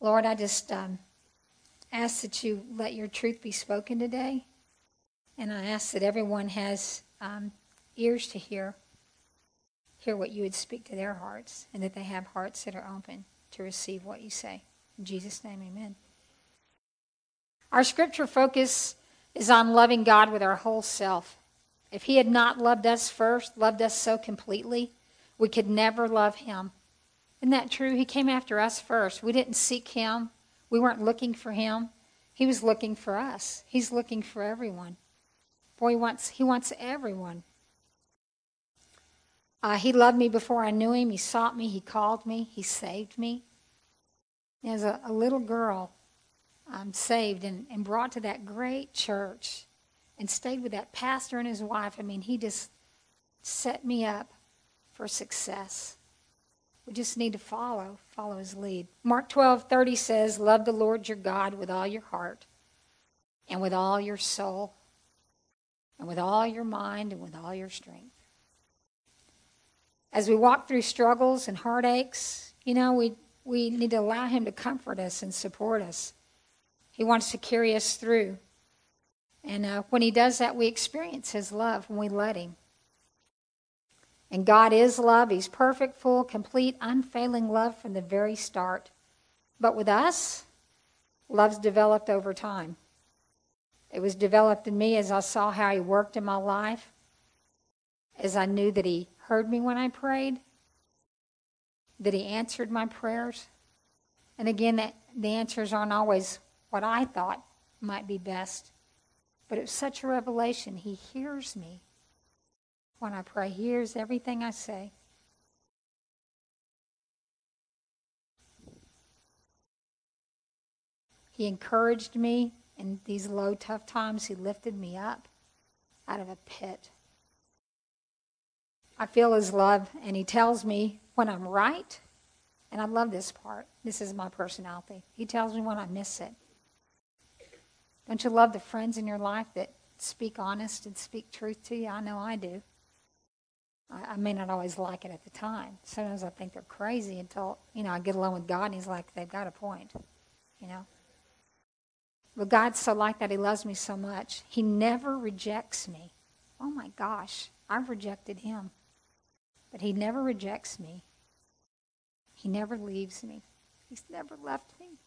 Lord, I just um, ask that you let your truth be spoken today. And I ask that everyone has um, ears to hear, hear what you would speak to their hearts, and that they have hearts that are open to receive what you say. In Jesus' name, amen. Our scripture focus is on loving God with our whole self. If He had not loved us first, loved us so completely, we could never love Him. Isn't that true? He came after us first. We didn't seek Him, we weren't looking for Him. He was looking for us. He's looking for everyone. Boy, he wants, he wants everyone. Uh, he loved me before I knew him. He sought me. He called me. He saved me. As a, a little girl, I'm saved and, and brought to that great church and stayed with that pastor and his wife. I mean, he just set me up for success. We just need to follow, follow his lead. Mark 12, 30 says, Love the Lord your God with all your heart and with all your soul and with all your mind and with all your strength. As we walk through struggles and heartaches, you know, we, we need to allow him to comfort us and support us. He wants to carry us through. And uh, when He does that, we experience His love when we let Him. And God is love. He's perfect, full, complete, unfailing love from the very start. But with us, love's developed over time. It was developed in me as I saw how He worked in my life, as I knew that He heard me when I prayed, that He answered my prayers. And again, that the answers aren't always what I thought might be best. But it's such a revelation. He hears me when I pray, he hears everything I say. He encouraged me in these low, tough times. He lifted me up out of a pit. I feel his love, and he tells me when I'm right, and I love this part. This is my personality. He tells me when I miss it. Don't you love the friends in your life that speak honest and speak truth to you? I know I do. I, I may not always like it at the time. Sometimes I think they're crazy until, you know, I get along with God and He's like, they've got a point, you know. But God's so like that. He loves me so much. He never rejects me. Oh my gosh, I've rejected Him. But He never rejects me. He never leaves me. He's never left me.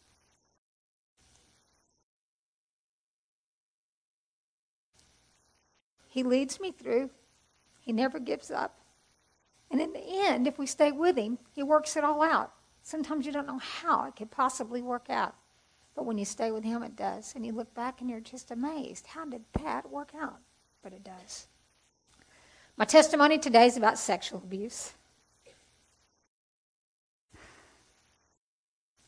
He leads me through. He never gives up. And in the end, if we stay with Him, He works it all out. Sometimes you don't know how it could possibly work out. But when you stay with Him, it does. And you look back and you're just amazed. How did that work out? But it does. My testimony today is about sexual abuse.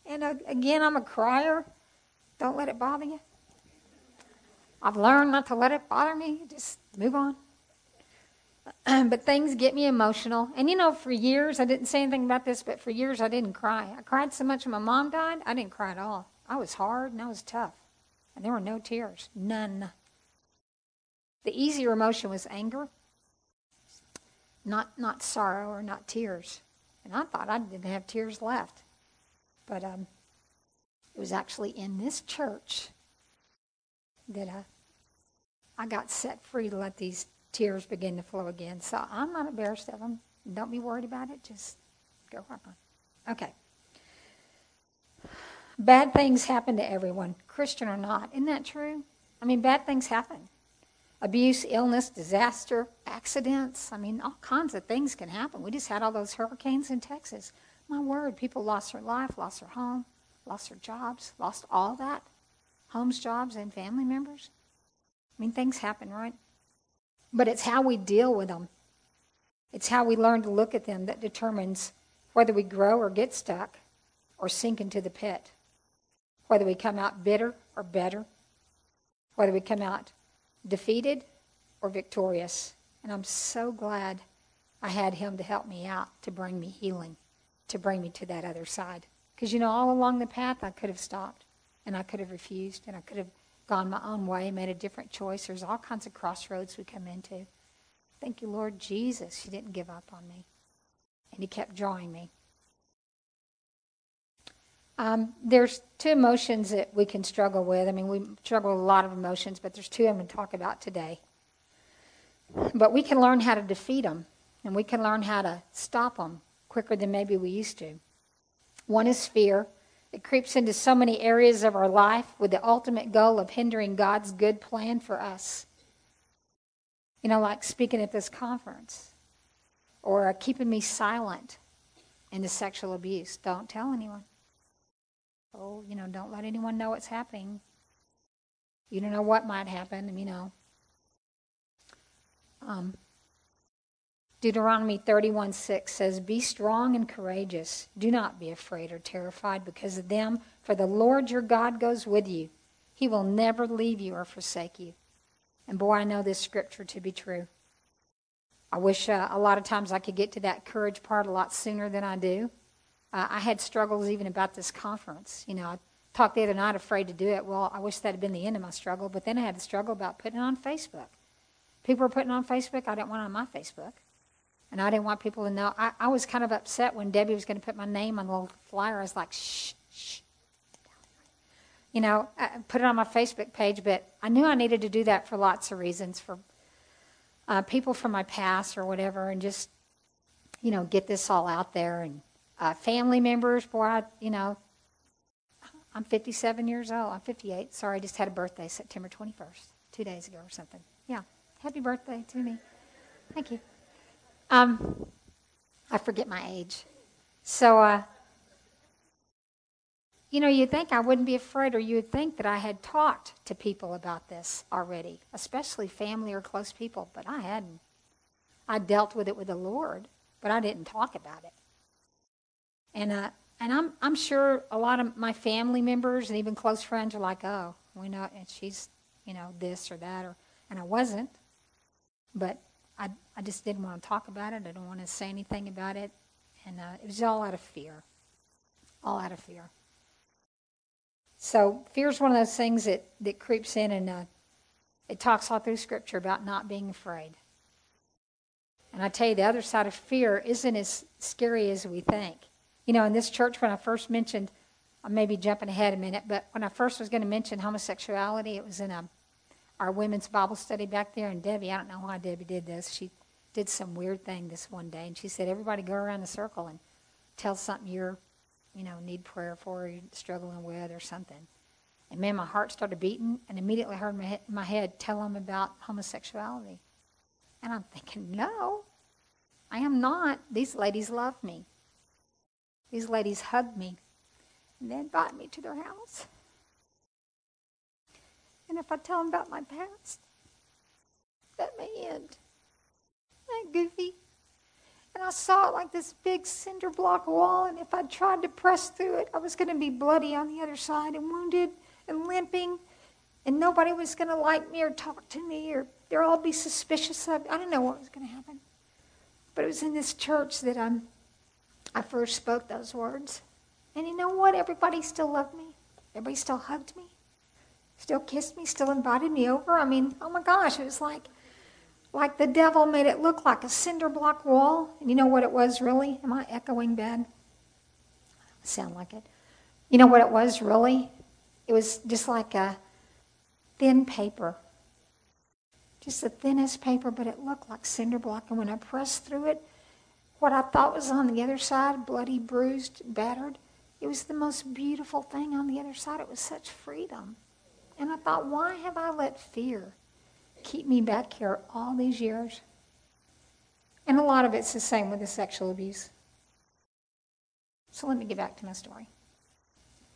And again, I'm a crier. Don't let it bother you. I've learned not to let it bother me. Just move on. but things get me emotional. And you know, for years, I didn't say anything about this, but for years I didn't cry. I cried so much when my mom died, I didn't cry at all. I was hard and I was tough. And there were no tears. None. The easier emotion was anger, not, not sorrow or not tears. And I thought I didn't have tears left. But um, it was actually in this church that I, I got set free to let these tears begin to flow again. So I'm not embarrassed of them. Don't be worried about it. Just go right on. Okay. Bad things happen to everyone, Christian or not. Isn't that true? I mean, bad things happen. Abuse, illness, disaster, accidents. I mean, all kinds of things can happen. We just had all those hurricanes in Texas. My word, people lost their life, lost their home, lost their jobs, lost all that homes, jobs, and family members. I mean, things happen, right? But it's how we deal with them. It's how we learn to look at them that determines whether we grow or get stuck or sink into the pit, whether we come out bitter or better, whether we come out defeated or victorious. And I'm so glad I had him to help me out, to bring me healing, to bring me to that other side. Because, you know, all along the path, I could have stopped and I could have refused, and I could have gone my own way, made a different choice. There's all kinds of crossroads we come into. Thank you, Lord Jesus, you didn't give up on me, and He kept drawing me. Um, there's two emotions that we can struggle with. I mean, we struggle with a lot of emotions, but there's two I'm going to talk about today. But we can learn how to defeat them, and we can learn how to stop them quicker than maybe we used to. One is fear. It creeps into so many areas of our life with the ultimate goal of hindering God's good plan for us. You know, like speaking at this conference or keeping me silent in the sexual abuse. Don't tell anyone. Oh, you know, don't let anyone know what's happening. You don't know what might happen, you know. Um, Deuteronomy 31 6 says, Be strong and courageous. Do not be afraid or terrified because of them, for the Lord your God goes with you. He will never leave you or forsake you. And boy, I know this scripture to be true. I wish uh, a lot of times I could get to that courage part a lot sooner than I do. Uh, I had struggles even about this conference. You know, I talked the other night afraid to do it. Well, I wish that had been the end of my struggle, but then I had the struggle about putting it on Facebook. People were putting it on Facebook. I didn't want it on my Facebook. And I didn't want people to know. I, I was kind of upset when Debbie was going to put my name on the little flyer. I was like, shh, shh. You know, I put it on my Facebook page, but I knew I needed to do that for lots of reasons, for uh, people from my past or whatever, and just, you know, get this all out there. And uh, family members, boy, I, you know, I'm 57 years old. I'm 58. Sorry, I just had a birthday September 21st, two days ago or something. Yeah. Happy birthday to me. Thank you. Um, I forget my age. So, uh, you know, you'd think I wouldn't be afraid, or you'd think that I had talked to people about this already, especially family or close people, but I hadn't. I dealt with it with the Lord, but I didn't talk about it. And uh, and I'm I'm sure a lot of my family members and even close friends are like, oh, we know, and she's you know this or that, or and I wasn't, but I I just didn't want to talk about it. I didn't want to say anything about it, and uh, it was all out of fear, all out of fear. So fear is one of those things that that creeps in, and uh, it talks all through Scripture about not being afraid. And I tell you, the other side of fear isn't as scary as we think. You know, in this church, when I first mentioned, I may be jumping ahead a minute, but when I first was going to mention homosexuality, it was in a, our women's Bible study back there. And Debbie, I don't know why Debbie did this. She did some weird thing this one day, and she said, "Everybody go around the circle and tell something you're, you know, need prayer for, or you're struggling with, or something." And man, my heart started beating, and immediately heard my, my head tell them about homosexuality. And I'm thinking, no, I am not. These ladies love me. These ladies hugged me and they invited me to their house. And if I tell them about my past, that may end. That goofy. And I saw it like this big cinder block wall, and if I tried to press through it, I was going to be bloody on the other side and wounded and limping, and nobody was going to like me or talk to me, or they'd all be suspicious of me. I didn't know what was going to happen. But it was in this church that I'm I first spoke those words. And you know what? Everybody still loved me. Everybody still hugged me, still kissed me, still invited me over. I mean, oh my gosh, it was like like the devil made it look like a cinder block wall. And you know what it was really? Am I echoing bad? Sound like it. You know what it was really? It was just like a thin paper. Just the thinnest paper, but it looked like cinder block. And when I pressed through it, what I thought was on the other side, bloody, bruised, battered, it was the most beautiful thing on the other side. It was such freedom. And I thought, why have I let fear keep me back here all these years? And a lot of it's the same with the sexual abuse. So let me get back to my story.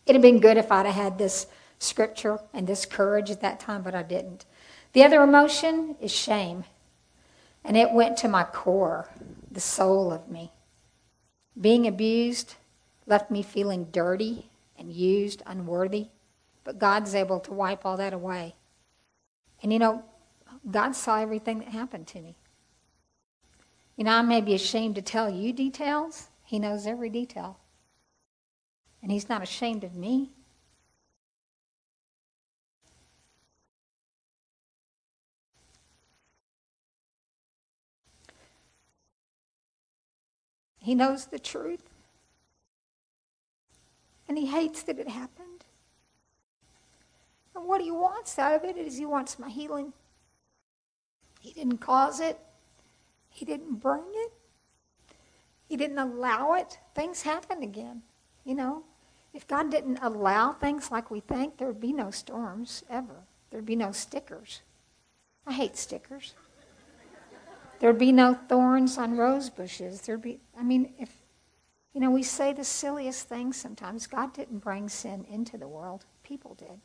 It'd have been good if I'd have had this scripture and this courage at that time, but I didn't. The other emotion is shame. And it went to my core the soul of me. Being abused left me feeling dirty and used, unworthy, but God's able to wipe all that away. And you know, God saw everything that happened to me. You know, I may be ashamed to tell you details, He knows every detail. And He's not ashamed of me. He knows the truth. and he hates that it happened. And what he wants out of it is he wants my healing. He didn't cause it, he didn't bring it, he didn't allow it. Things happen again, you know. If God didn't allow things like we think, there would be no storms ever. There'd be no stickers. I hate stickers. There'd be no thorns on rose bushes. There'd be, I mean, if, you know, we say the silliest things sometimes. God didn't bring sin into the world, people did.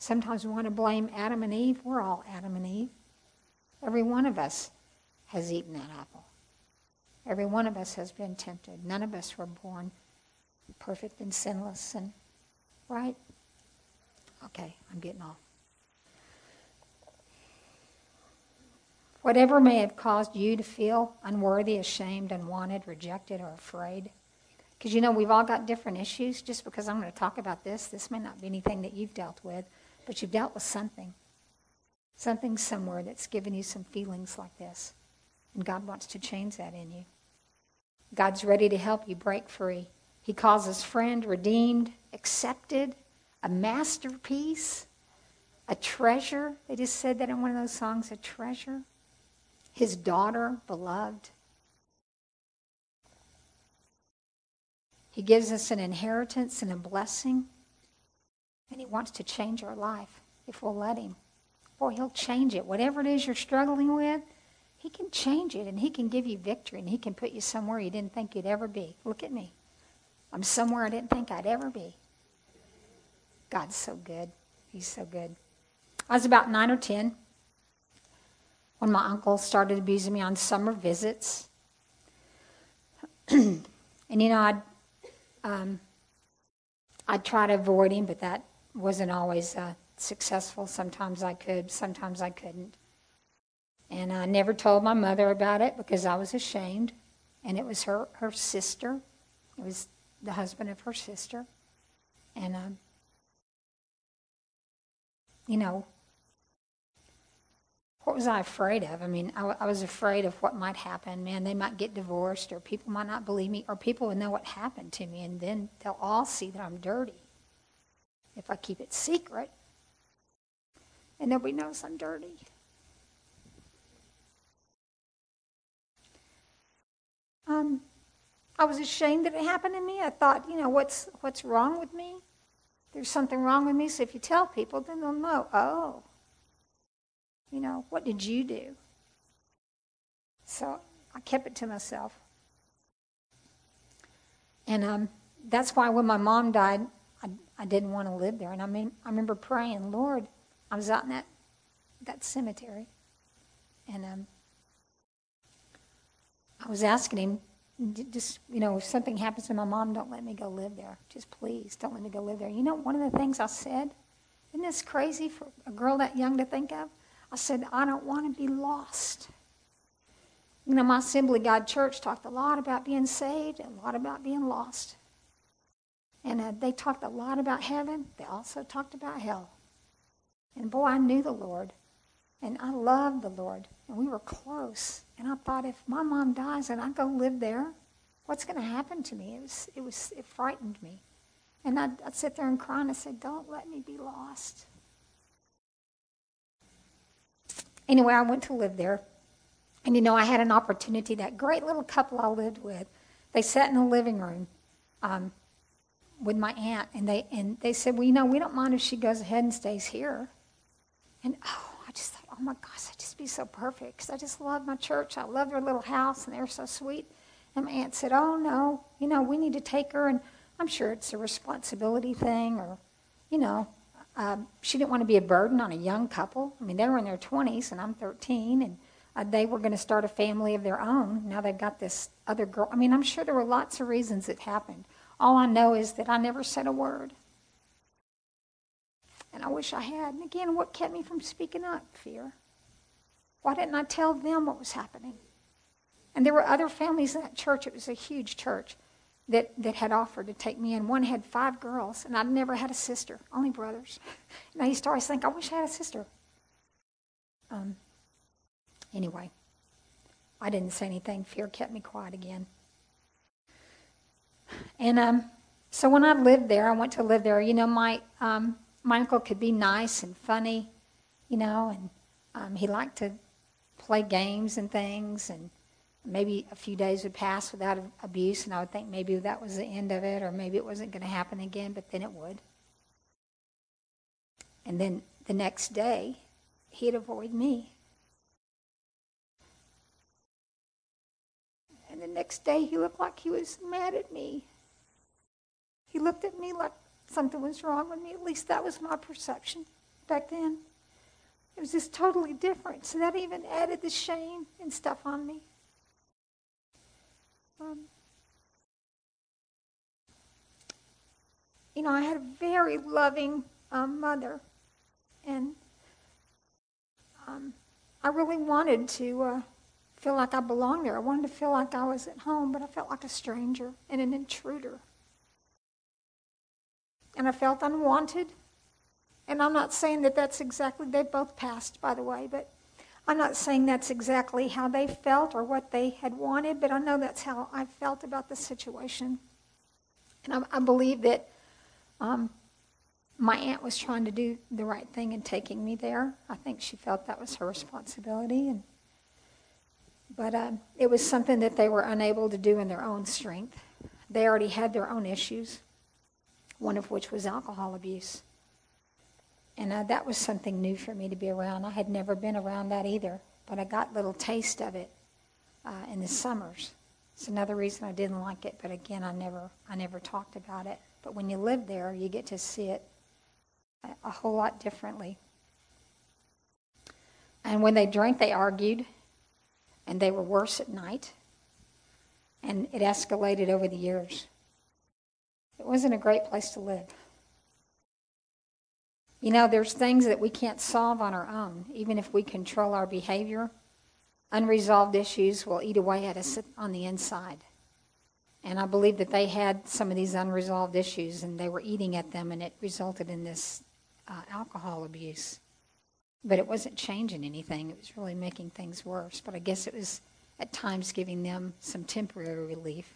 Sometimes we want to blame Adam and Eve. We're all Adam and Eve. Every one of us has eaten that apple. Every one of us has been tempted. None of us were born perfect and sinless and right? Okay, I'm getting off. Whatever may have caused you to feel unworthy, ashamed, unwanted, rejected, or afraid. Because you know, we've all got different issues. Just because I'm going to talk about this, this may not be anything that you've dealt with, but you've dealt with something. Something somewhere that's given you some feelings like this. And God wants to change that in you. God's ready to help you break free. He calls us friend, redeemed, accepted, a masterpiece, a treasure. They just said that in one of those songs, a treasure. His daughter, beloved. He gives us an inheritance and a blessing. And He wants to change our life if we'll let Him. Boy, He'll change it. Whatever it is you're struggling with, He can change it and He can give you victory and He can put you somewhere you didn't think you'd ever be. Look at me. I'm somewhere I didn't think I'd ever be. God's so good. He's so good. I was about nine or ten when my uncle started abusing me on summer visits. and you know, I'd um, I'd try to avoid him, but that wasn't always uh, successful. Sometimes I could, sometimes I couldn't. And I never told my mother about it because I was ashamed. And it was her, her sister. It was the husband of her sister. And, um, you know, what was I afraid of? I mean, I, I, was afraid of what might happen. Man, they might get divorced, or people might not believe me, or people would know what happened to me, and then they'll all see that I'm dirty if I keep it secret. And nobody knows I'm dirty. Um, I was ashamed that it happened to me. I thought, you know, what's what's wrong with me? There's something wrong with me. So if you tell people, then they'll know. Oh, you know, what did you do? So I kept it to myself. And um, that's why when my mom died, I, didn't want to live there. And I mean, I remember praying, Lord, I was out in that that cemetery, and um, I was asking him, just, you know, if something happens to my mom, don't let me go live there. Just please, don't let me go live there. You know, one of the things I said, isn't this crazy for a girl that young to think of? I said, I don't want to be lost. You know, my Assembly God church talked a lot about being saved a lot about being lost. And uh, they talked a lot about heaven. They also talked about hell. And boy, I knew the Lord. And I loved the Lord. And we were close. And I thought, if my mom dies and I go live there, what's going to happen to me? It was, it was, it frightened me. And I'd, I'd sit there and cry and I said, don't let me be lost. Anyway, I went to live there. And you know, I had an opportunity. That great little couple I lived with, they sat in the living room um, with my aunt, and they and they said, "Well, you know, we don't mind if she goes ahead and stays here." And oh, I just thought, oh my gosh, that'd just be so perfect because I just love my church. I love their little house, and they're so sweet. And my aunt said, oh no, you know, we need to take her, and I'm sure it's a responsibility thing, or, you know, um, she didn't want to be a burden on a young couple. I mean, they were in their 20s, and I'm 13, and uh, they were going to start a family of their own. Now they've got this other girl. I mean, I'm sure there were lots of reasons it happened. All I know is that I never said a word. And I wish I had. And again, what kept me from speaking up? Fear. Why didn't I tell them what was happening? And there were other families in that church. It was a huge church that, that had offered to take me in. One had five girls, and I'd never had a sister, only brothers. And I used to always think, I wish I had a sister. Um, anyway, I didn't say anything. Fear kept me quiet again. And um, So when I lived there, I went to live there. You know, my um, my uncle could be nice and funny, you know, and um, he liked to play games and things, and maybe a few days would pass without abuse, and I would think maybe that was the end of it, or maybe it wasn't going to happen again, but then it would. And then the next day, he'd avoid me. And the next day, he looked like he was mad at me. He looked at me like something was wrong with me. At least that was my perception back then. It was just totally different. So that even added the shame and stuff on me. Um, you know, I had a very loving um, mother, and um, I really wanted to uh, feel like I belonged there. I wanted to feel like I was at home, but I felt like a stranger and an intruder. And I felt unwanted. And I'm not saying that that's exactly, they both passed, by the way, but I'm not saying that's exactly how they felt or what they had wanted, but I know that's how I felt about the situation. And I, I believe that um, my aunt was trying to do the right thing in taking me there. I think she felt that was her responsibility. And, but uh, it was something that they were unable to do in their own strength. They already had their own issues, one of which was alcohol abuse. And uh, that was something new for me to be around. I had never been around that either, but I got a little taste of it uh, in the summers. It's another reason I didn't like it, but again, I never, I never talked about it. But when you live there, you get to see it a, a whole lot differently. And when they drank, they argued, and they were worse at night. And it escalated over the years. It wasn't a great place to live. You know, there's things that we can't solve on our own, even if we control our behavior. Unresolved issues will eat away at us on the inside. And I believe that they had some of these unresolved issues and they were eating at them, and it resulted in this uh, alcohol abuse. But it wasn't changing anything, it was really making things worse. But I guess it was at times giving them some temporary relief.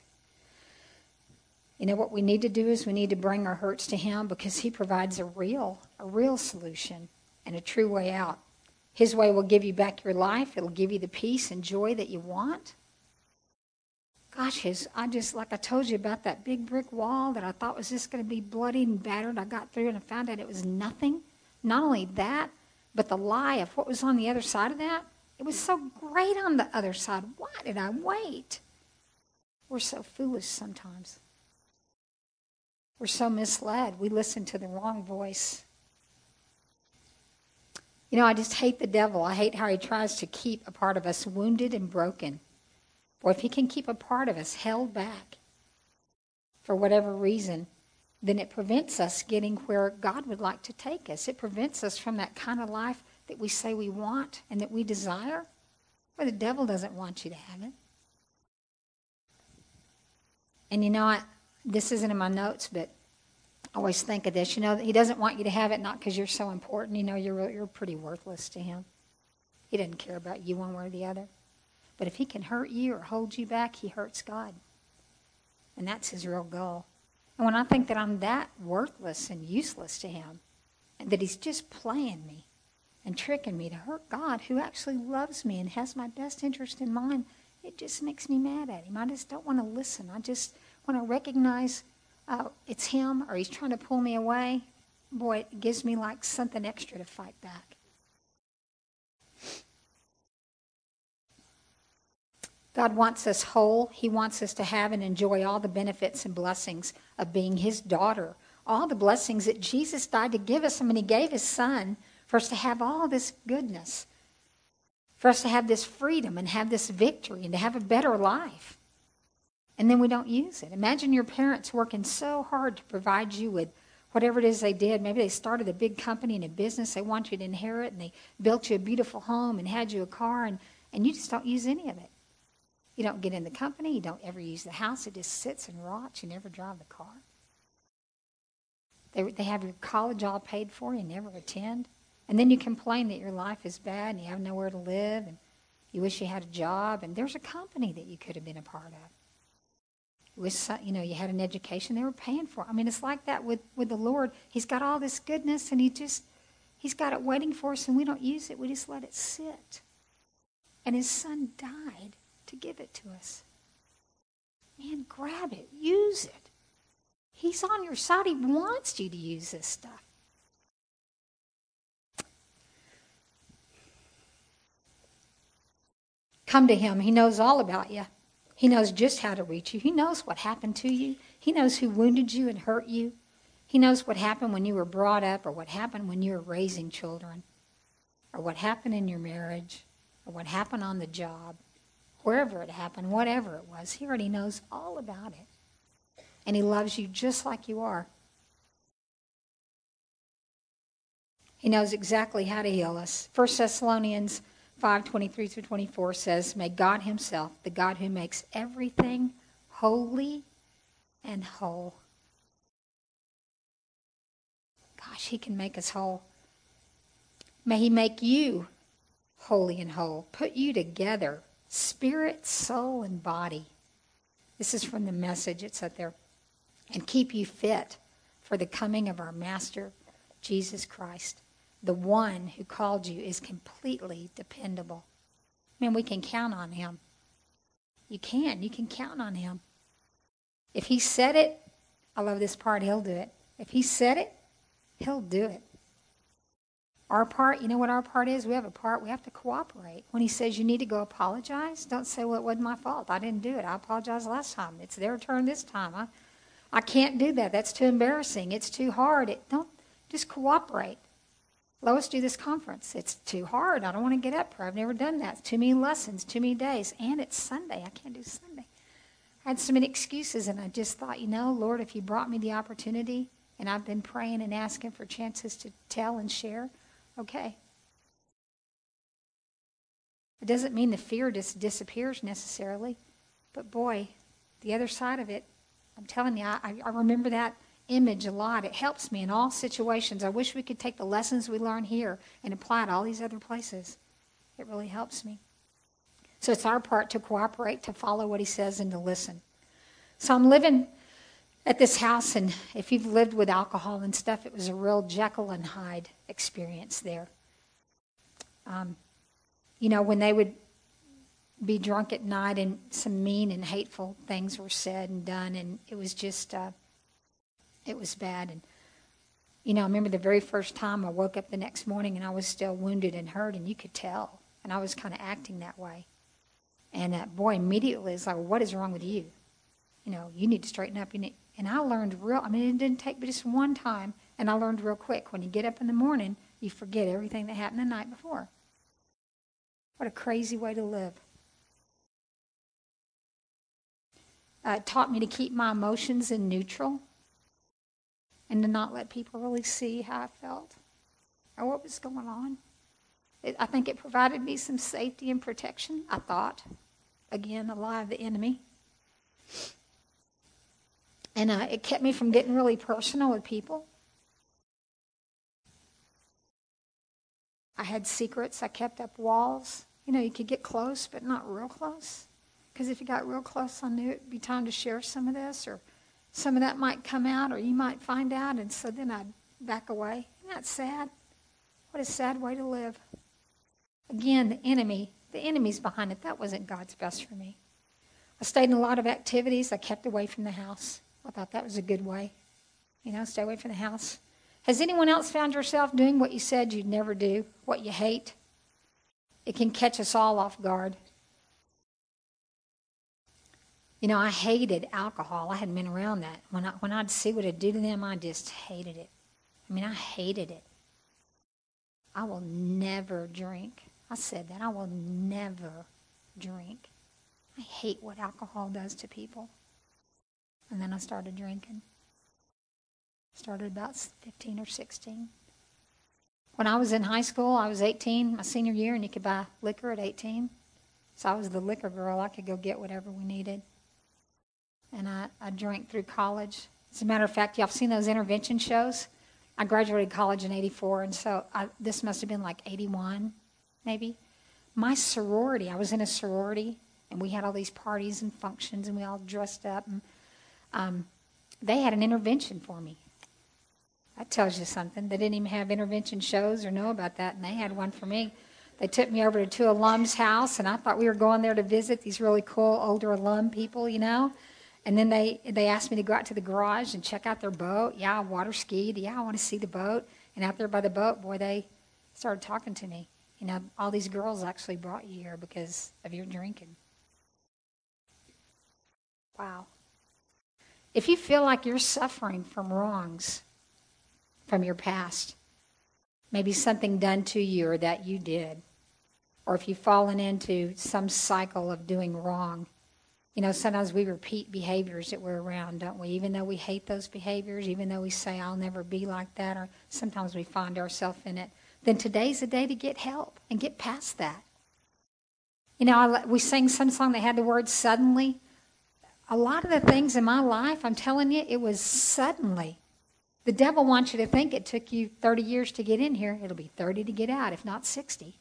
You know what we need to do is we need to bring our hurts to him because he provides a real, a real solution and a true way out. His way will give you back your life. It'll give you the peace and joy that you want. Gosh, his, I just, like I told you about that big brick wall that I thought was just going to be bloody and battered. I got through and I found out it was nothing. Not only that, but the lie of what was on the other side of that, it was so great on the other side. Why did I wait? We're so foolish sometimes. We're so misled. We listen to the wrong voice. You know, I just hate the devil. I hate how he tries to keep a part of us wounded and broken. Or if he can keep a part of us held back for whatever reason, then it prevents us getting where God would like to take us. It prevents us from that kind of life that we say we want and that we desire. Well, the devil doesn't want you to have it. And you know, I, this isn't in my notes, but I always think of this. You know, he doesn't want you to have it not because you're so important. You know, you're, you're pretty worthless to him. He doesn't care about you one way or the other. But if he can hurt you or hold you back, he hurts God. And that's his real goal. And when I think that I'm that worthless and useless to him, and that he's just playing me and tricking me to hurt God, who actually loves me and has my best interest in mind, it just makes me mad at him. I just don't want to listen. I just want to recognize uh, it's him or he's trying to pull me away, boy, it gives me like something extra to fight back. God wants us whole. He wants us to have and enjoy all the benefits and blessings of being His daughter. All the blessings that Jesus died to give us. I mean, He gave His Son for us to have all this goodness, for us to have this freedom and have this victory and to have a better life and then we don't use it. Imagine your parents working so hard to provide you with whatever it is they did. Maybe they started a big company and a business they want you to inherit, and they built you a beautiful home and had you a car, and, and you just don't use any of it. You don't get in the company, you don't ever use the house, it just sits and rots, you never drive the car. They, they have your college all paid for, you never attend. And then you complain that your life is bad and you have nowhere to live and you wish you had a job, and there's a company that you could have been a part of. It was, you know, you had an education they were paying for. I mean, it's like that with, with the Lord. He's got all this goodness and he just, he's got it waiting for us and we don't use it. We just let it sit. And his son died to give it to us. Man, grab it. Use it. He's on your side. He wants you to use this stuff. Come to him. He knows all about you. He knows just how to reach you. He knows what happened to you. He knows who wounded you and hurt you. He knows what happened when you were brought up or what happened when you were raising children or what happened in your marriage or what happened on the job, wherever it happened, whatever it was. He already knows all about it. And he loves you just like you are. He knows exactly how to heal us. 1 Thessalonians 5 23 through 24 says, May God Himself, the God who makes everything holy and whole. Gosh, He can make us whole. May He make you holy and whole, put you together, spirit, soul, and body. This is from the message, it's up there. And keep you fit for the coming of our Master, Jesus Christ the one who called you is completely dependable. I mean, we can count on him. You can. You can count on him. If he said it, I love this part, he'll do it. If he said it, he'll do it. Our part, you know what our part is? We have a part, we have to cooperate. When he says you need to go apologize, don't say, well, it wasn't my fault. I didn't do it. I apologized last time. It's their turn this time. I, I can't do that. That's too embarrassing. It's too hard. It, don't just cooperate. Lois, do this conference. It's too hard. I don't want to get up. I've never done that. Too many lessons, too many days. And it's Sunday. I can't do Sunday. I had so many excuses, and I just thought, you know, Lord, if you brought me the opportunity, and I've been praying and asking for chances to tell and share, okay. It doesn't mean the fear just disappears necessarily, but boy, the other side of it, I'm telling you, I, I remember that image a lot. It helps me in all situations. I wish we could take the lessons we learn here and apply it all these other places. It really helps me. So it's our part to cooperate, to follow what he says, and to listen. So I'm living at this house, and if you've lived with alcohol and stuff, it was a real Jekyll and Hyde experience there. Um, you know, when they would be drunk at night and some mean and hateful things were said and done, and it was just. Uh, it was bad. And, you know, I remember the very first time I woke up the next morning and I was still wounded and hurt, and you could tell. And I was kind of acting that way. And that boy immediately is like, what is wrong with you? You know, you need to straighten up. You need, and I learned real, I mean, it didn't take but just one time, and I learned real quick. When you get up in the morning, you forget everything that happened the night before. What a crazy way to live. Uh, it taught me to keep my emotions in neutral and to not let people really see how I felt or what was going on. It, I think it provided me some safety and protection, I thought. Again, a lie of the enemy. And uh, it kept me from getting really personal with people. I had secrets. I kept up walls. You know, you could get close, but not real close. Because if you got real close, I knew it'd be time to share some of this or some of that might come out or you might find out, and so then I'd back away. Isn't that sad? What a sad way to live. Again, the enemy, the enemy's behind it. That wasn't God's best for me. I stayed in a lot of activities. I kept away from the house. I thought that was a good way. You know, stay away from the house. Has anyone else found yourself doing what you said you'd never do, what you hate? It can catch us all off guard. You know, I hated alcohol. I hadn't been around that. When, I, when I'd see what it'd do to them, I just hated it. I mean, I hated it. I will never drink. I said that. I will never drink. I hate what alcohol does to people. And then I started drinking. Started about 15 or 16. When I was in high school, I was 18, my senior year, and you could buy liquor at 18. So I was the liquor girl. I could go get whatever we needed and I, I drank through college. As a matter of fact, y'all seen those intervention shows? I graduated college in 84, and so I, this must have been like 81, maybe. My sorority, I was in a sorority, and we had all these parties and functions, and we all dressed up. And um, they had an intervention for me. That tells you something. They didn't even have intervention shows or know about that, and they had one for me. They took me over to two alums' house, and I thought we were going there to visit these really cool older alum people, you know. And then they they asked me to go out to the garage and check out their boat. Yeah, I water skied. Yeah, I want to see the boat. And out there by the boat, boy, they started talking to me. You know, all these girls actually brought you here because of your drinking. Wow. If you feel like you're suffering from wrongs from your past, maybe something done to you or that you did, or if you've fallen into some cycle of doing wrong, you know, sometimes we repeat behaviors that we're around, don't we? Even though we hate those behaviors, even though we say, I'll never be like that, or sometimes we find ourselves in it, then today's the day to get help and get past that. You know, I, we sang some song that had the word suddenly a lot of the things in my life, I'm telling you, it was suddenly. The devil wants you to think it took you 30 years to get in here. It'll be 30 to get out, if not 60.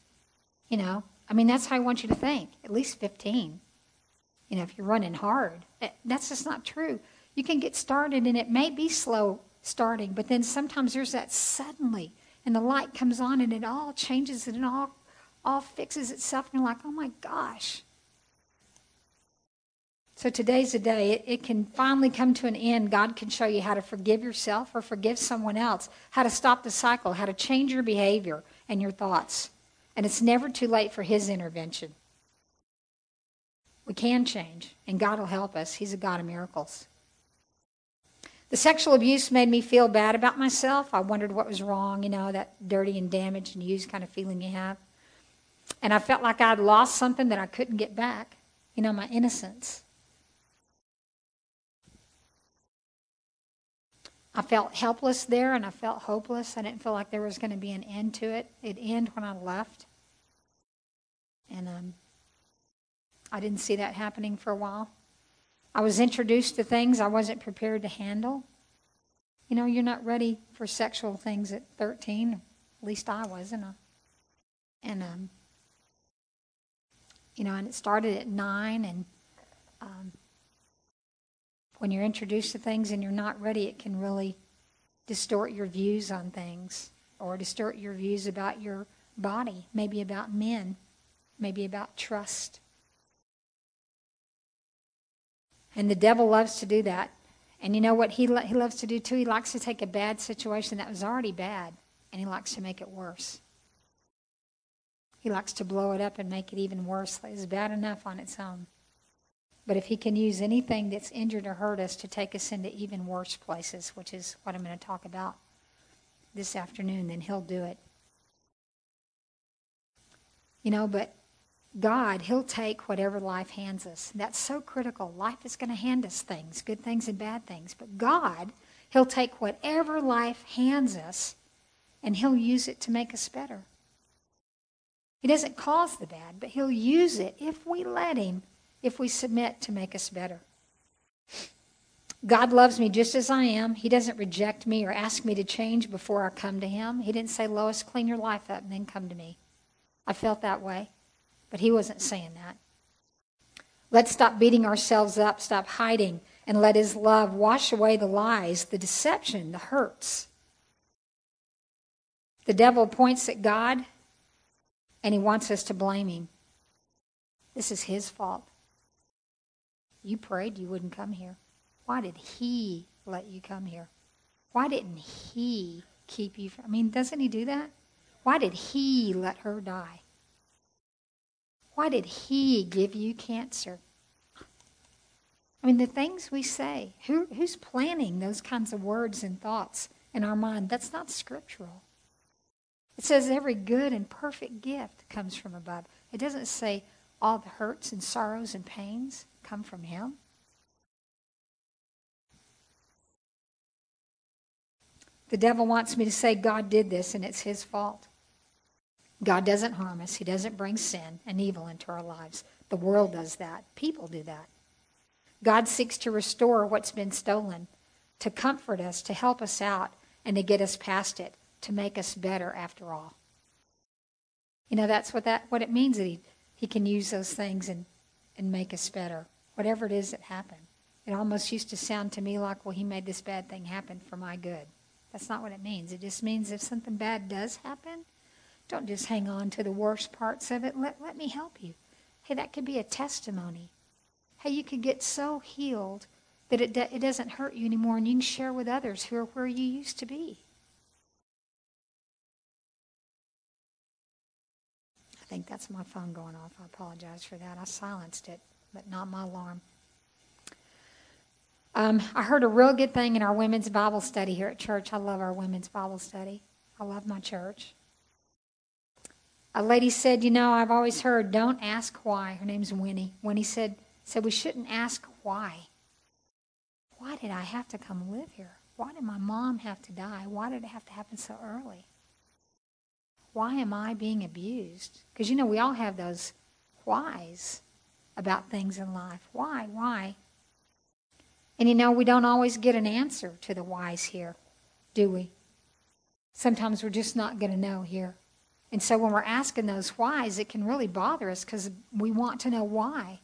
You know, I mean, that's how I want you to think, at least 15. You know, if you're running hard. Eh, that's just not true. You can get started, and it may be slow starting, but then sometimes there's that suddenly, and the light comes on, and it all changes, and it all, all fixes itself, and you're like, oh my gosh, so today's the day. It, it, can finally come to an end. God can show you how to forgive yourself or forgive someone else, how to stop the cycle, how to change your behavior and your thoughts. And it's never too late for His intervention. We can change, and God will help us. He's a God of miracles. The sexual abuse made me feel bad about myself. I wondered what was wrong, you know, that dirty and damaged and used kind of feeling you have. And I felt like I'd lost something that I couldn't get back, you know, my innocence. I felt helpless there and I felt hopeless. I didn't feel like there was going to be an end to it. It ended when I left. And um, I didn't see that happening for a while. I was introduced to things I wasn't prepared to handle. You know, you're not ready for sexual things at 13. At least I wasn't. And, um, you know, and it started at 9 and um, when you're introduced to things and you're not ready, it can really distort your views on things or distort your views about your body, maybe about men, maybe about trust. And the devil loves to do that. And you know what he, lo- he loves to do too? He likes to take a bad situation that was already bad and he likes to make it worse. He likes to blow it up and make it even worse. It's bad enough on its own. But if he can use anything that's injured or hurt us to take us into even worse places, which is what I'm going to talk about this afternoon, then he'll do it. You know, but God, He'll take whatever life hands us. That's so critical. Life is going to hand us things, good things and bad things. But God, He'll take whatever life hands us and He'll use it to make us better. He doesn't cause the bad, but He'll use it if we let Him if we submit to make us better. God loves me just as I am. He doesn't reject me or ask me to change before I come to Him. He didn't say, Lois, clean your life up and then come to me. I felt that way, but He wasn't saying that. Let's stop beating ourselves up, stop hiding, and let His love wash away the lies, the deception, the hurts. The devil points at God and he wants us to blame Him. This is His fault. You prayed you wouldn't come here. Why did he let you come here? Why didn't he keep you from? I mean, doesn't he do that? Why did he let her die? Why did he give you cancer? I mean, the things we say, who, who's planning those kinds of words and thoughts in our mind? That's not scriptural. It says every good and perfect gift comes from above. It doesn't say all the hurts and sorrows and pains come from Him? The devil wants me to say God did this and it's His fault. God doesn't harm us, He doesn't bring sin and evil into our lives. The world does that, people do that. God seeks to restore what's been stolen, to comfort us, to help us out, and to get us past it, to make us better after all. You know, that's what that what it means that he, he can use those things and, and make us better whatever it is that happened. It almost used to sound to me like, well, he made this bad thing happen for my good. That's not what it means. It just means if something bad does happen, don't just hang on to the worst parts of it. Let, let me help you. Hey, that could be a testimony. Hey, you could get so healed that it, do, it doesn't hurt you anymore and you can share with others who are where you used to be. I think that's my phone going off. I apologize for that. I silenced it, but not my alarm. Um, I heard a real good thing in our women's Bible study here at church. I love our women's Bible study. I love my church. A lady said, You know, I've always heard, don't ask why. Her name's Winnie. Winnie said, said we shouldn't ask why. Why did I have to come live here? Why did my mom have to die? Why did it have to happen so early? Why am I being abused? Because, you know, we all have those whys about things in life. Why? Why? And you know, we don't always get an answer to the whys here, do we? Sometimes we're just not going to know here. And so when we're asking those whys, it can really bother us because we want to know why.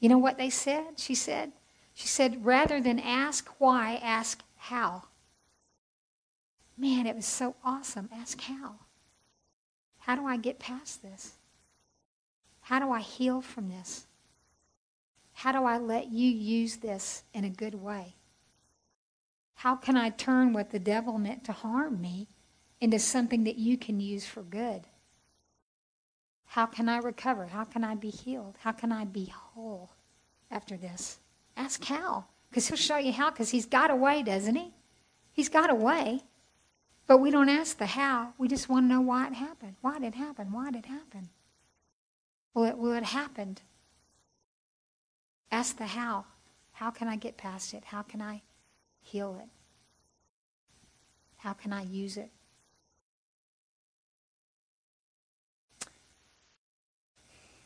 You know what they said? She said, she said, rather than ask why, ask how. Man, it was so awesome. Ask how. How do I get past this? How do I heal from this? How do I let you use this in a good way? How can I turn what the devil meant to harm me into something that you can use for good? How can I recover? How can I be healed? How can I be whole after this? Ask how, because he'll show you how, because he's got a way, doesn't he? He's got a way. But we don't ask the how. We just want to know why it happened. Why did it happen? Why did it happen? Well, it, well, it happened Ask the how. How can I get past it? How can I heal it? How can I use it?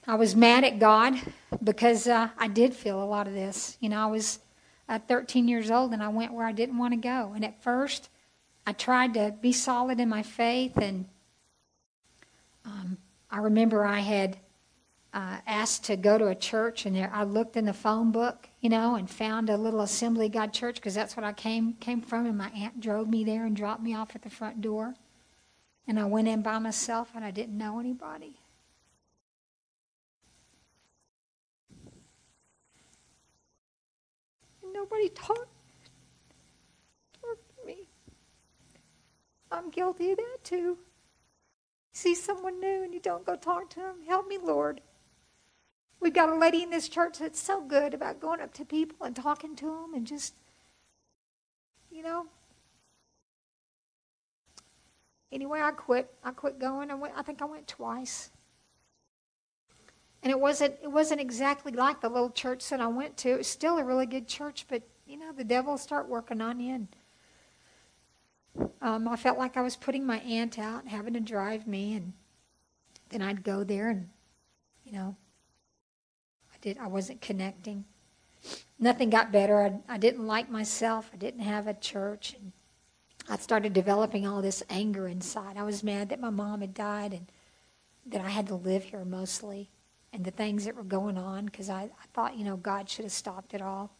I was mad at God because uh, I did feel a lot of this. You know, I was uh, 13 years old and I went where I didn't want to go. And at first, I tried to be solid in my faith. And um, I remember I had uh, asked to go to a church, and there, I looked in the phone book, you know, and found a little Assembly God church because that's what I came came from. And my aunt drove me there and dropped me off at the front door. And I went in by myself, and I didn't know anybody. And nobody talked, talked to me. I'm guilty of that too. See someone new and you don't go talk to them. Help me, Lord. We've got a lady in this church that's so good about going up to people and talking to them and just, you know. Anyway, I quit. I quit going. I went. I think I went twice. And it wasn't. It wasn't exactly like the little church that I went to. It was still a really good church, but you know, the devil start working on you. And um, I felt like I was putting my aunt out, having to drive me, and then I'd go there and, you know, did, I wasn't connecting. Nothing got better. I, I didn't like myself. I didn't have a church. And I started developing all this anger inside. I was mad that my mom had died and that I had to live here mostly and the things that were going on because I, I thought, you know, God should have stopped it all.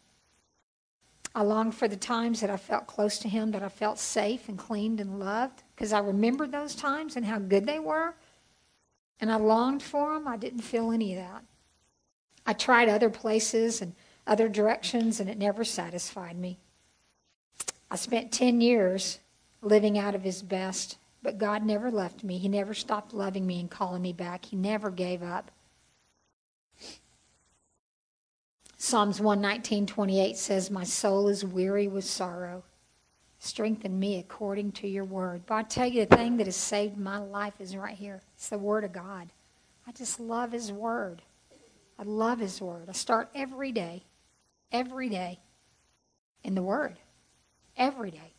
I longed for the times that I felt close to Him, that I felt safe and cleaned and loved because I remembered those times and how good they were. And I longed for them. I didn't feel any of that. I tried other places and other directions, and it never satisfied me. I spent 10 years living out of his best, but God never left me. He never stopped loving me and calling me back. He never gave up. Psalms 119:28 says, "My soul is weary with sorrow. Strengthen me according to your word." But I tell you, the thing that has saved my life is right here. It's the word of God. I just love his word. I love His Word. I start every day, every day in the Word. Every day.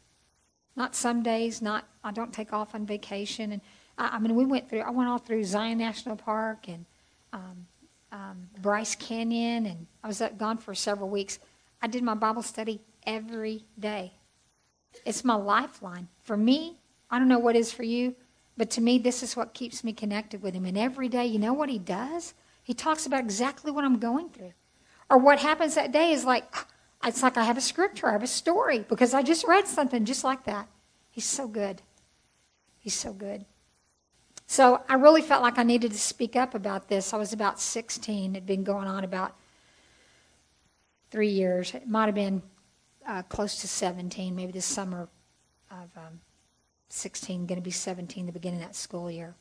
Not some days, not, I don't take off on vacation. And I, I mean, we went through, I went all through Zion National Park and um, um, Bryce Canyon, and I was gone for several weeks. I did my Bible study every day. It's my lifeline. For me, I don't know what is for you, but to me, this is what keeps me connected with Him. And every day, you know what He does? He talks about exactly what I'm going through. Or what happens that day is like, it's like I have a scripture, I have a story because I just read something just like that. He's so good. He's so good. So I really felt like I needed to speak up about this. I was about 16. It had been going on about three years. It might have been uh, close to 17, maybe this summer of um, 16, going to be 17, the beginning of that school year.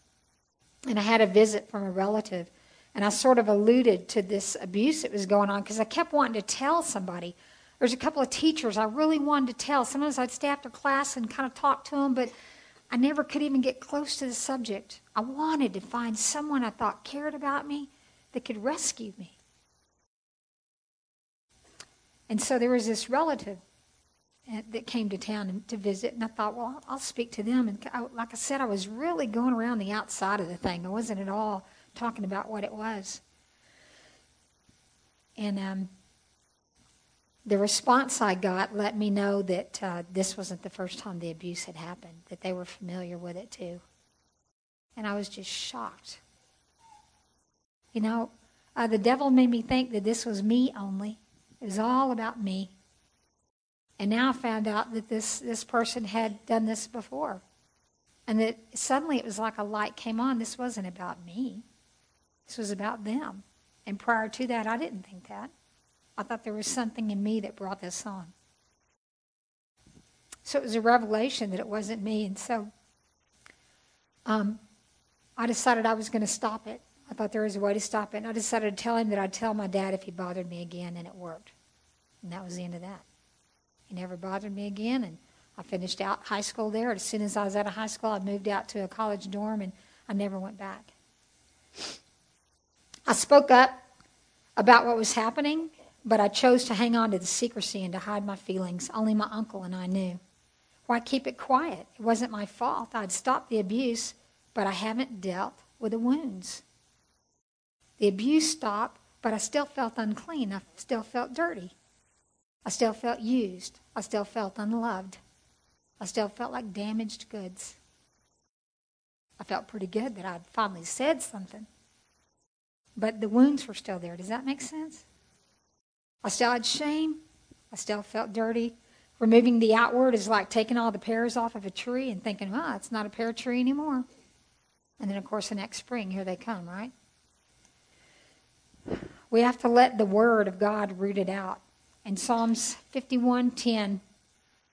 And I had a visit from a relative, and I sort of alluded to this abuse that was going on because I kept wanting to tell somebody. There's a couple of teachers I really wanted to tell. Sometimes I'd stay after class and kind of talk to them, but I never could even get close to the subject. I wanted to find someone I thought cared about me that could rescue me. And so there was this relative uh, that came to town to visit, and I thought, well, I'll speak to them. And I, like I said, I was really going around the outside of the thing. I wasn't at all talking about what it was. And um, the response I got let me know that uh, this wasn't the first time the abuse had happened, that they were familiar with it too. And I was just shocked. You know, uh, the devil made me think that this was me only. It was all about me. And now I found out that this, this person had done this before. And that suddenly it was like a light came on. This wasn't about me, this was about them. And prior to that, I didn't think that. I thought there was something in me that brought this on. So it was a revelation that it wasn't me. And so um, I decided I was going to stop it. I thought there was a way to stop it. And I decided to tell him that I'd tell my dad if he bothered me again, and it worked. And that was the end of that. He never bothered me again, and I finished out high school there. As soon as I was out of high school, I moved out to a college dorm, and I never went back. I spoke up about what was happening, but I chose to hang on to the secrecy and to hide my feelings. Only my uncle and I knew. Why keep it quiet? It wasn't my fault. I'd stopped the abuse, but I haven't dealt with the wounds. The abuse stopped, but I still felt unclean. I still felt dirty. I still felt used. I still felt unloved. I still felt like damaged goods. I felt pretty good that I'd finally said something. But the wounds were still there. Does that make sense? I still had shame. I still felt dirty. Removing the outward is like taking all the pears off of a tree and thinking, well, it's not a pear tree anymore. And then, of course, the next spring, here they come, right? We have to let the Word of God root it out. And Psalms 51:10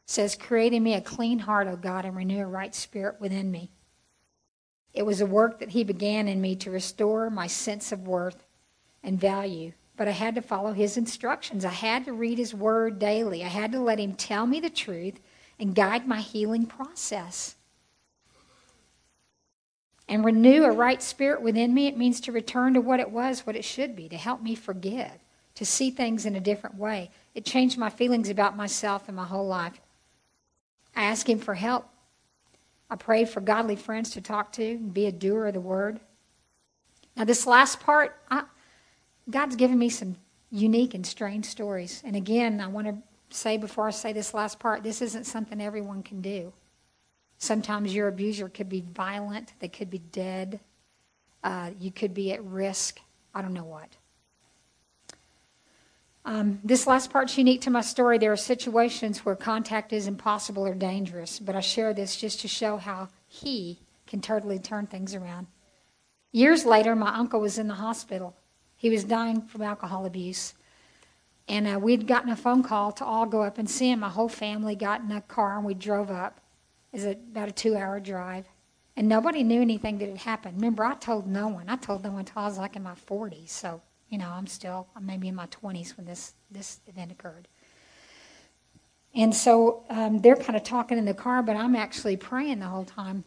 says, "Create in me a clean heart, O God, and renew a right spirit within me." It was a work that He began in me to restore my sense of worth and value. But I had to follow His instructions. I had to read His Word daily. I had to let Him tell me the truth and guide my healing process and renew a right spirit within me, it means to return to what it was, what it should be, to help me forgive, to see things in a different way. It changed my feelings about myself and my whole life. I asked Him for help. I prayed for godly friends to talk to and be a doer of the word. Now, this last part, I, God's given me some unique and strange stories. And again, I want to say before I say this last part, this isn't something everyone can do. Sometimes your abuser could be violent, they could be dead, uh, you could be at risk. I don't know what. Um, this last part's unique to my story. There are situations where contact is impossible or dangerous, but I share this just to show how he can totally turn things around. Years later, my uncle was in the hospital. He was dying from alcohol abuse. And uh, we'd gotten a phone call to all go up and see him. My whole family got in a car and we drove up is about a two hour drive. And nobody knew anything that had happened. Remember, I told no one. I told no one until I was like in my 40s. So, you know, I'm still maybe in my 20s when this, this event occurred. And so um, they're kind of talking in the car, but I'm actually praying the whole time.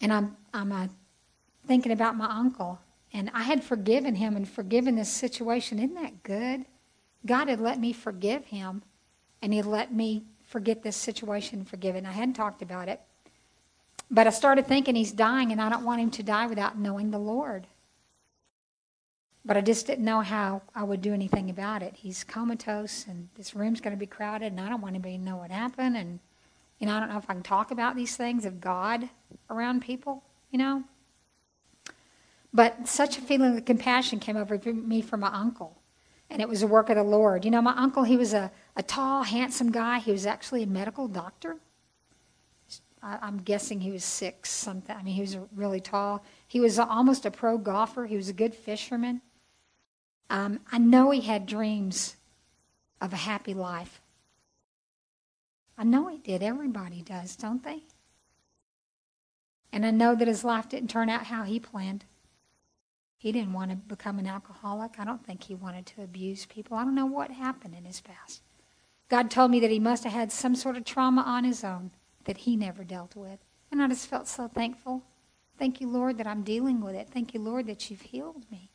And I'm, I'm uh, thinking about my uncle. And I had forgiven him and forgiven this situation. Isn't that good? God had let me forgive him, and He let me forget this situation and forgive it. I hadn't talked about it. But I started thinking he's dying, and I don't want him to die without knowing the Lord. But I just didn't know how I would do anything about it. He's comatose, and this room's going to be crowded, and I don't want anybody to know what happened. And, you know, I don't know if I can talk about these things of God around people, you know. But such a feeling of compassion came over me for my uncle. and it was a work of the Lord. You know, my uncle, he was a, a tall, handsome guy. He was actually a medical doctor. I, I'm guessing he was six something. I mean, he was really tall. He was almost a pro golfer. He was a good fisherman. Um, I know he had dreams of a happy life. I know he did. Everybody does, don't they? And I know that his life didn't turn out how he planned. He didn't want to become an alcoholic. I don't think he wanted to abuse people. I don't know what happened in his past. God told me that he must have had some sort of trauma on his own that he never dealt with. And I just felt so thankful. Thank you, Lord, that I'm dealing with it. Thank you, Lord, that you've healed me.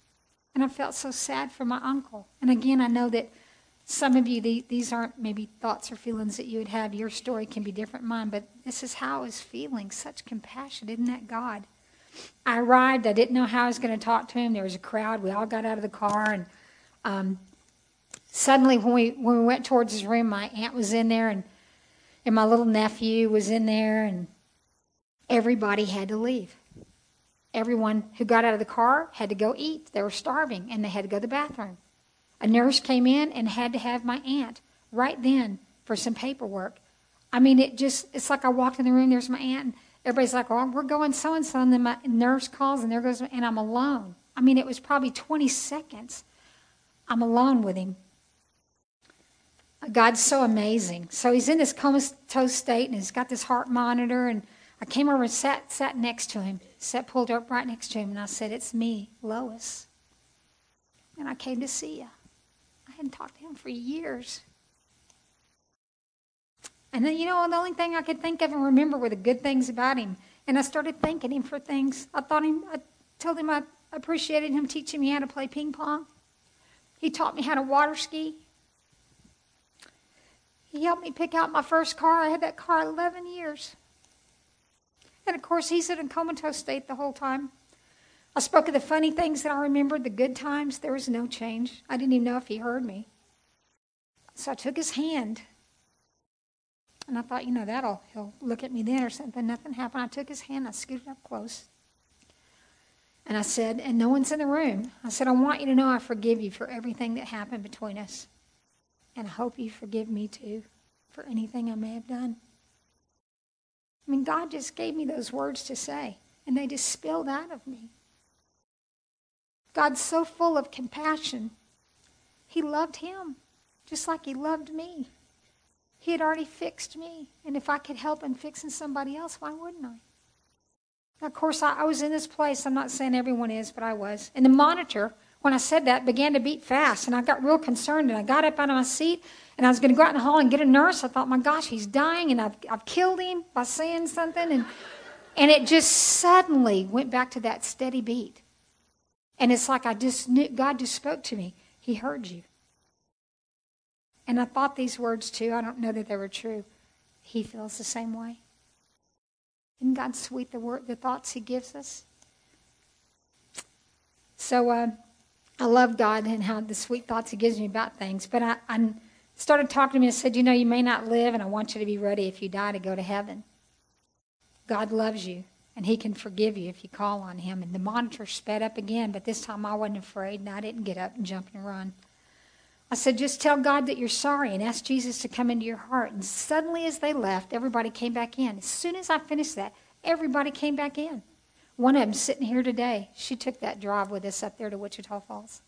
And I felt so sad for my uncle. And again, I know that some of you, these aren't maybe thoughts or feelings that you would have. Your story can be different mine, but this is how I was feeling. Such compassion. Isn't that God? I arrived. I didn't know how I was going to talk to him. There was a crowd. We all got out of the car, and um, suddenly, when we when we went towards his room, my aunt was in there, and and my little nephew was in there, and everybody had to leave. Everyone who got out of the car had to go eat. They were starving, and they had to go to the bathroom. A nurse came in and had to have my aunt right then for some paperwork. I mean, it just, it's like I walked in the room, there's my aunt, and everybody's like, oh, we're going so and so, and then my nurse calls, and there goes, and I'm alone. I mean, it was probably 20 seconds. I'm alone with him. God's so amazing. So he's in this comatose state, and he's got this heart monitor, and I came over and sat, sat next to him, sat pulled up right next to him, and I said, It's me, Lois. And I came to see you I hadn't talked to him for years. And then, you know, the only thing I could think of and remember were the good things about him. And I started thanking him for things. I thought him, I told him I appreciated him teaching me how to play ping pong. He taught me how to water ski. He helped me pick out my first car. I had that car 11 years. And of course, he's in a comatose state the whole time. I spoke of the funny things that I remembered, the good times. There was no change. I didn't even know if he heard me. So I took his hand. And I thought, you know, that'll, he'll look at me then or something. Nothing happened. I took his hand, I scooted up close. And I said, and no one's in the room. I said, I want you to know I forgive you for everything that happened between us. And I hope you forgive me too for anything I may have done. I mean, God just gave me those words to say, and they just spilled out of me. God's so full of compassion. He loved him just like he loved me. He had already fixed me. And if I could help in fixing somebody else, why wouldn't I? Of course, I, I was in this place. I'm not saying everyone is, but I was. And the monitor, when I said that, began to beat fast. And I got real concerned. And I got up out of my seat and I was going to go out in the hall and get a nurse. I thought, my gosh, he's dying. And I've, I've killed him by saying something. And, and it just suddenly went back to that steady beat. And it's like I just knew, God just spoke to me. He heard you. And I thought these words too. I don't know that they were true. He feels the same way. Isn't God sweet, the, word, the thoughts He gives us? So uh, I love God and how the sweet thoughts He gives me about things. But I, I started talking to me and said, You know, you may not live, and I want you to be ready if you die to go to heaven. God loves you and he can forgive you if you call on him. And the monitor sped up again, but this time I wasn't afraid and I didn't get up and jump and run. I said, just tell God that you're sorry and ask Jesus to come into your heart. And suddenly, as they left, everybody came back in. As soon as I finished that, everybody came back in. One of them sitting here today. She took that drive with us up there to Wichita Falls.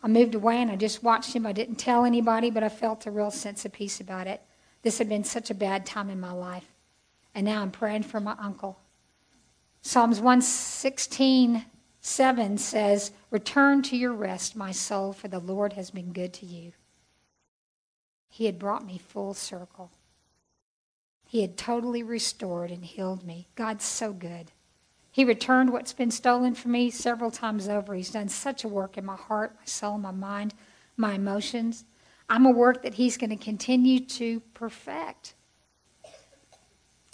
I moved away and I just watched him. I didn't tell anybody, but I felt a real sense of peace about it. This had been such a bad time in my life. And now I'm praying for my uncle. Psalms 116, 7 says, Return to your rest, my soul, for the Lord has been good to you. He had brought me full circle. He had totally restored and healed me. God's so good. He returned what's been stolen from me several times over. He's done such a work in my heart, my soul, my mind, my emotions. I'm a work that He's going to continue to perfect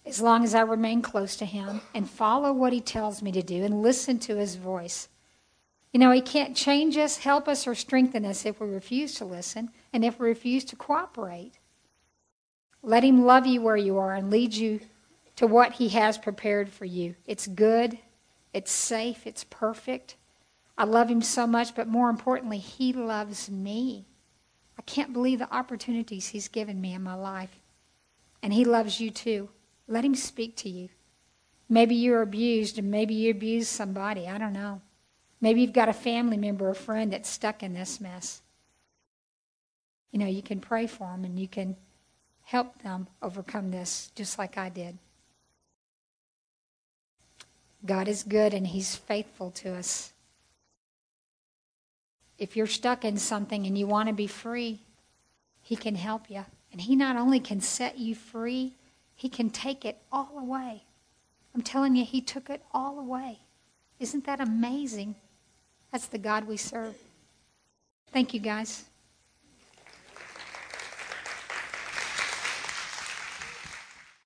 as long as I remain close to Him and follow what He tells me to do and listen to His voice. You know, He can't change us, help us, or strengthen us if we refuse to listen and if we refuse to cooperate. Let Him love you where you are and lead you to what He has prepared for you. It's good, It's safe, it's perfect. I love him so much, but more importantly, he loves me. I can't believe the opportunities he's given me in my life. And he loves you too. Let him speak to you. Maybe you're abused and maybe you abused somebody. I don't know. Maybe you've got a family member or friend that's stuck in this mess. You know, you can pray for them and you can help them overcome this just like I did. God is good and He's faithful to us. If you're stuck in something and you want to be free, He can help you. And He not only can set you free, He can take it all away. I'm telling you, He took it all away. Isn't that amazing? That's the God we serve. Thank you, guys.